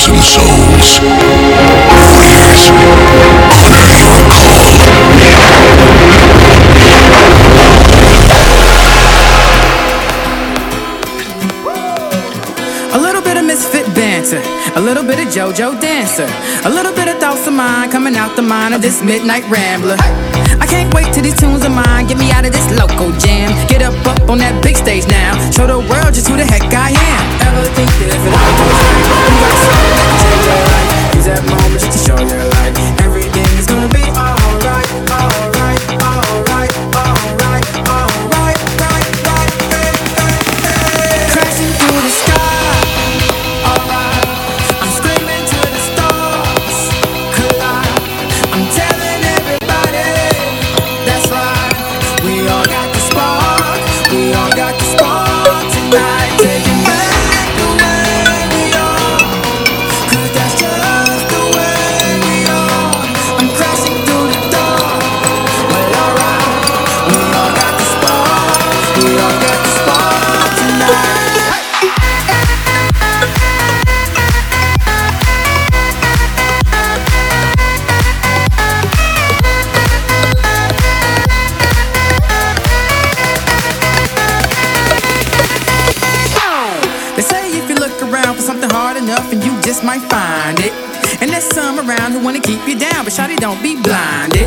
thousand souls. a little bit of JoJo dancer, a little bit of thoughts of mine coming out the mind of this midnight rambler. I can't wait till these tunes of mine get me out of this local jam. Get up up on that big stage now, show the world just who the heck I am. Ever think that if it all goes right, you got to that change your life? Use that moment just to show your life. don't be blind.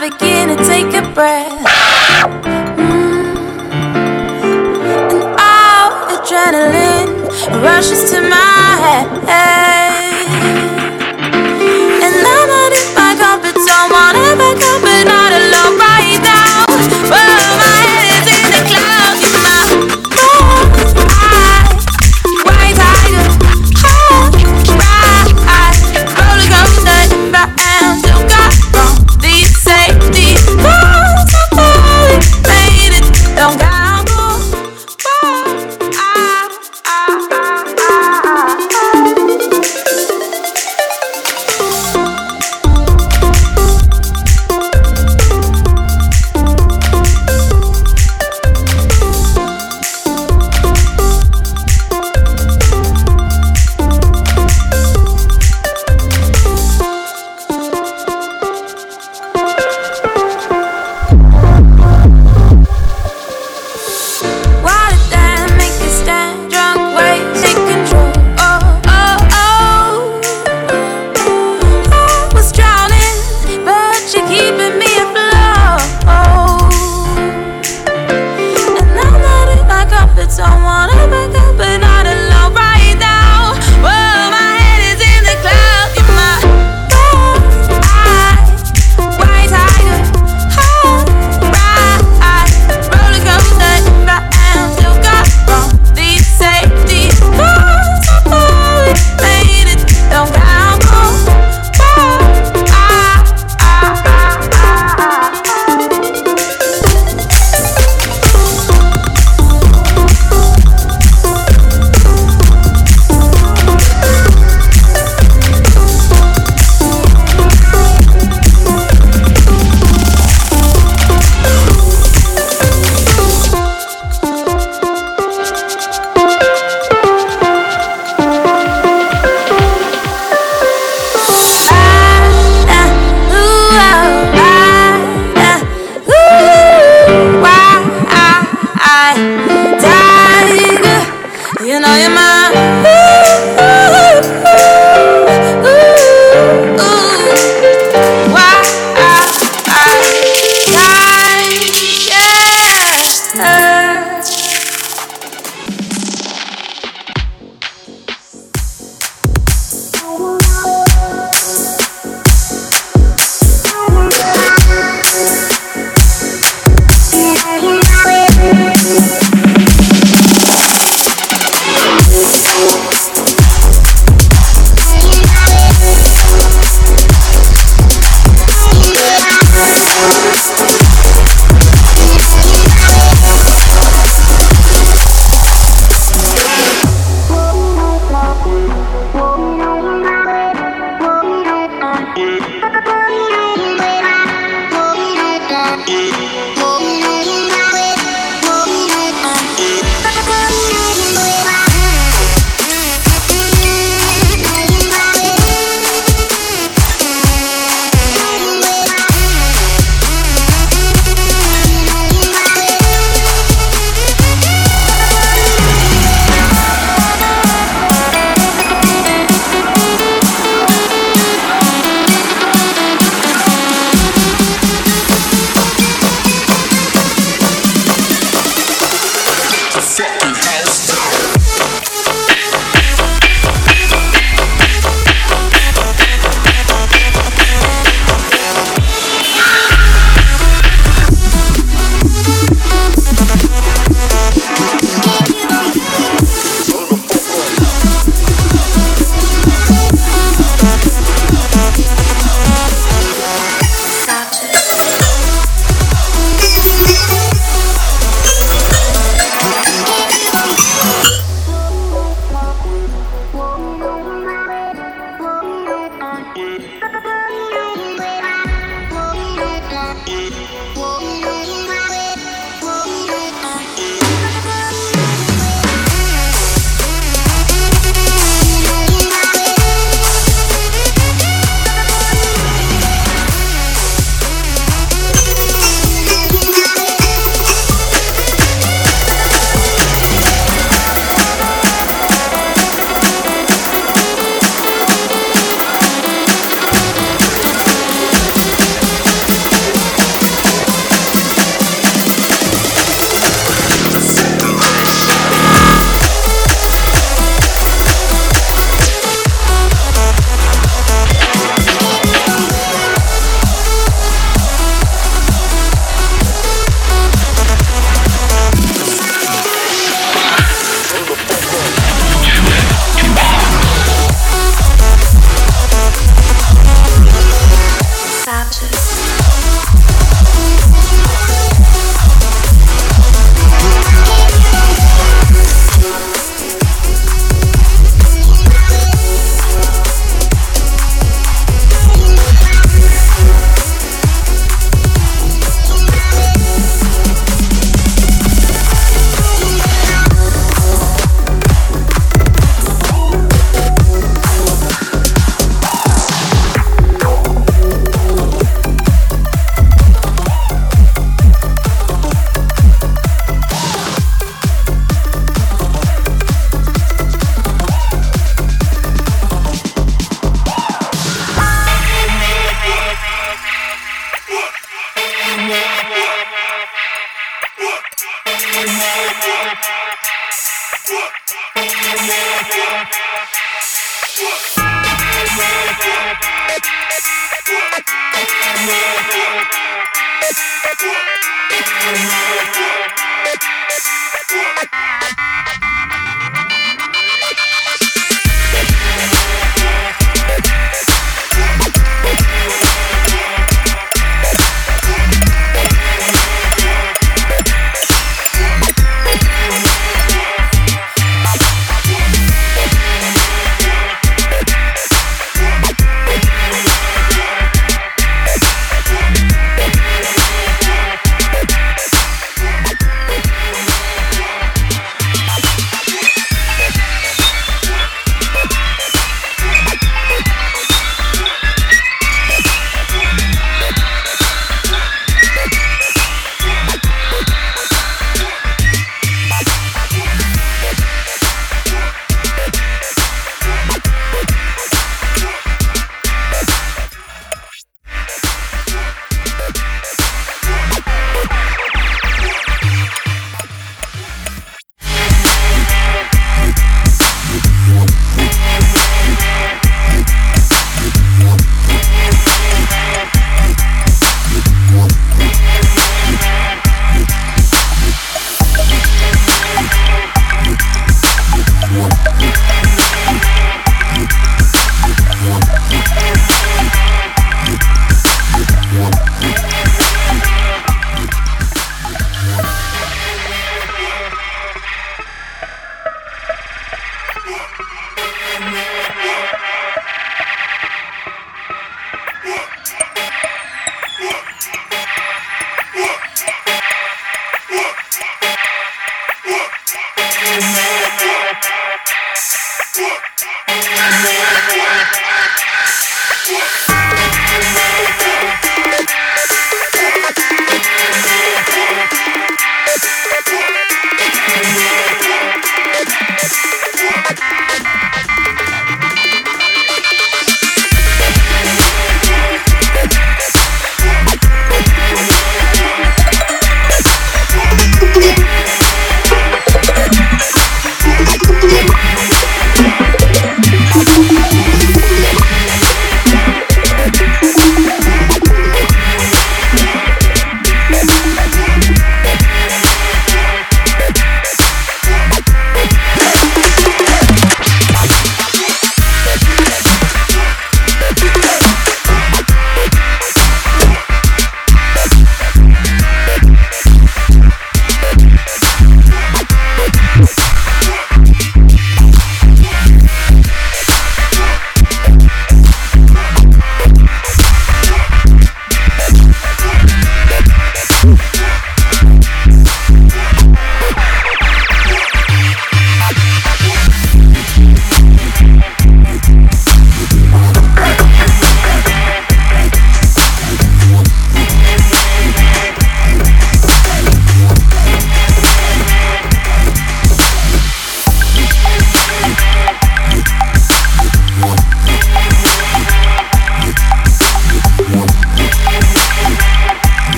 I begin to take a breath. Mm. And all adrenaline rushes to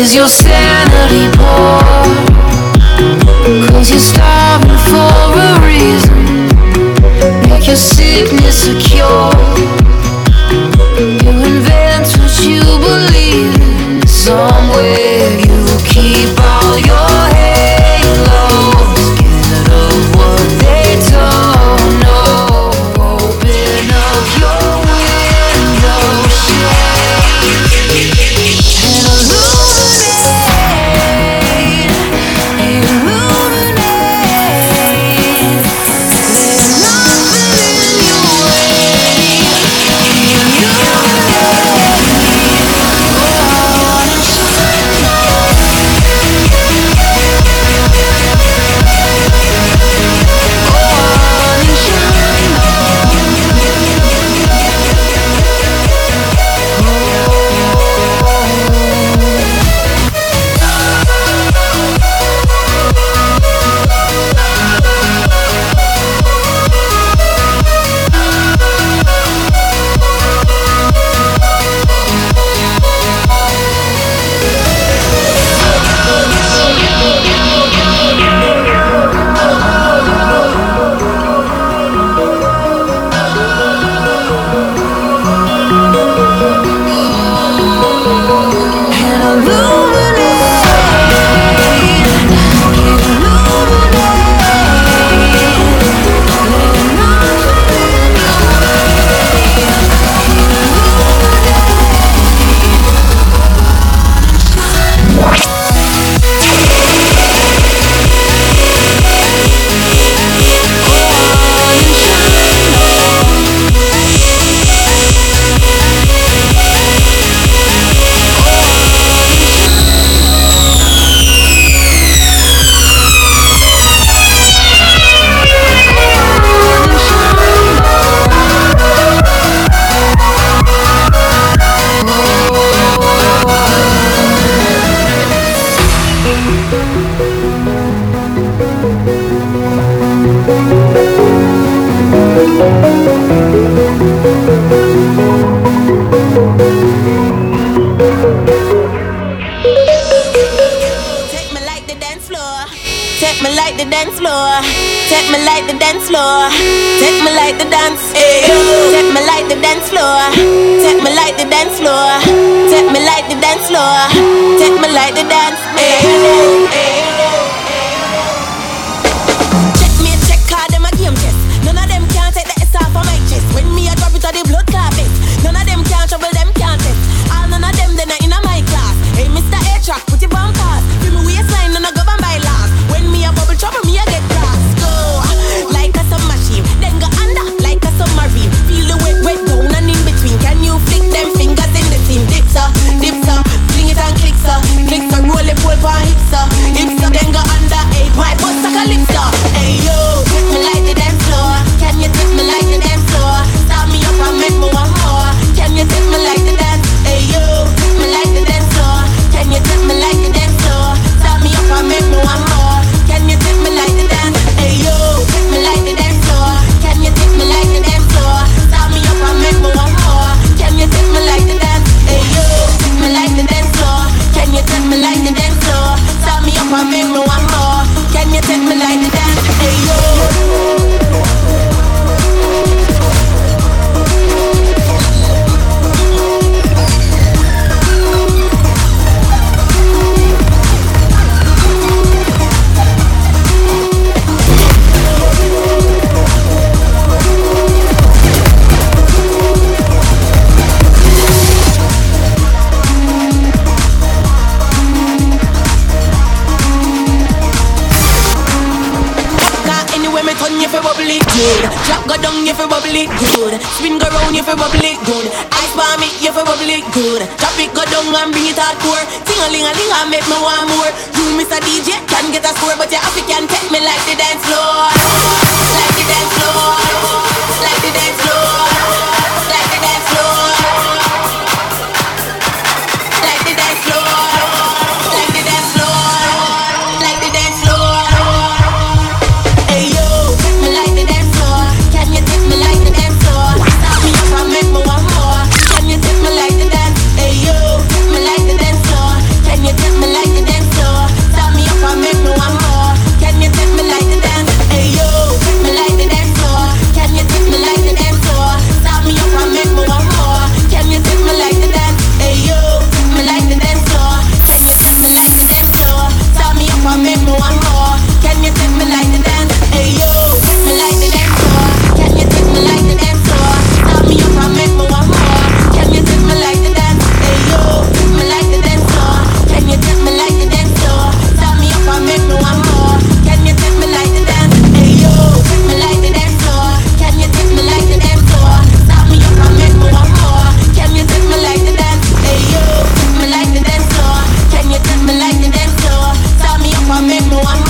Is your sanity poor? Cause you're one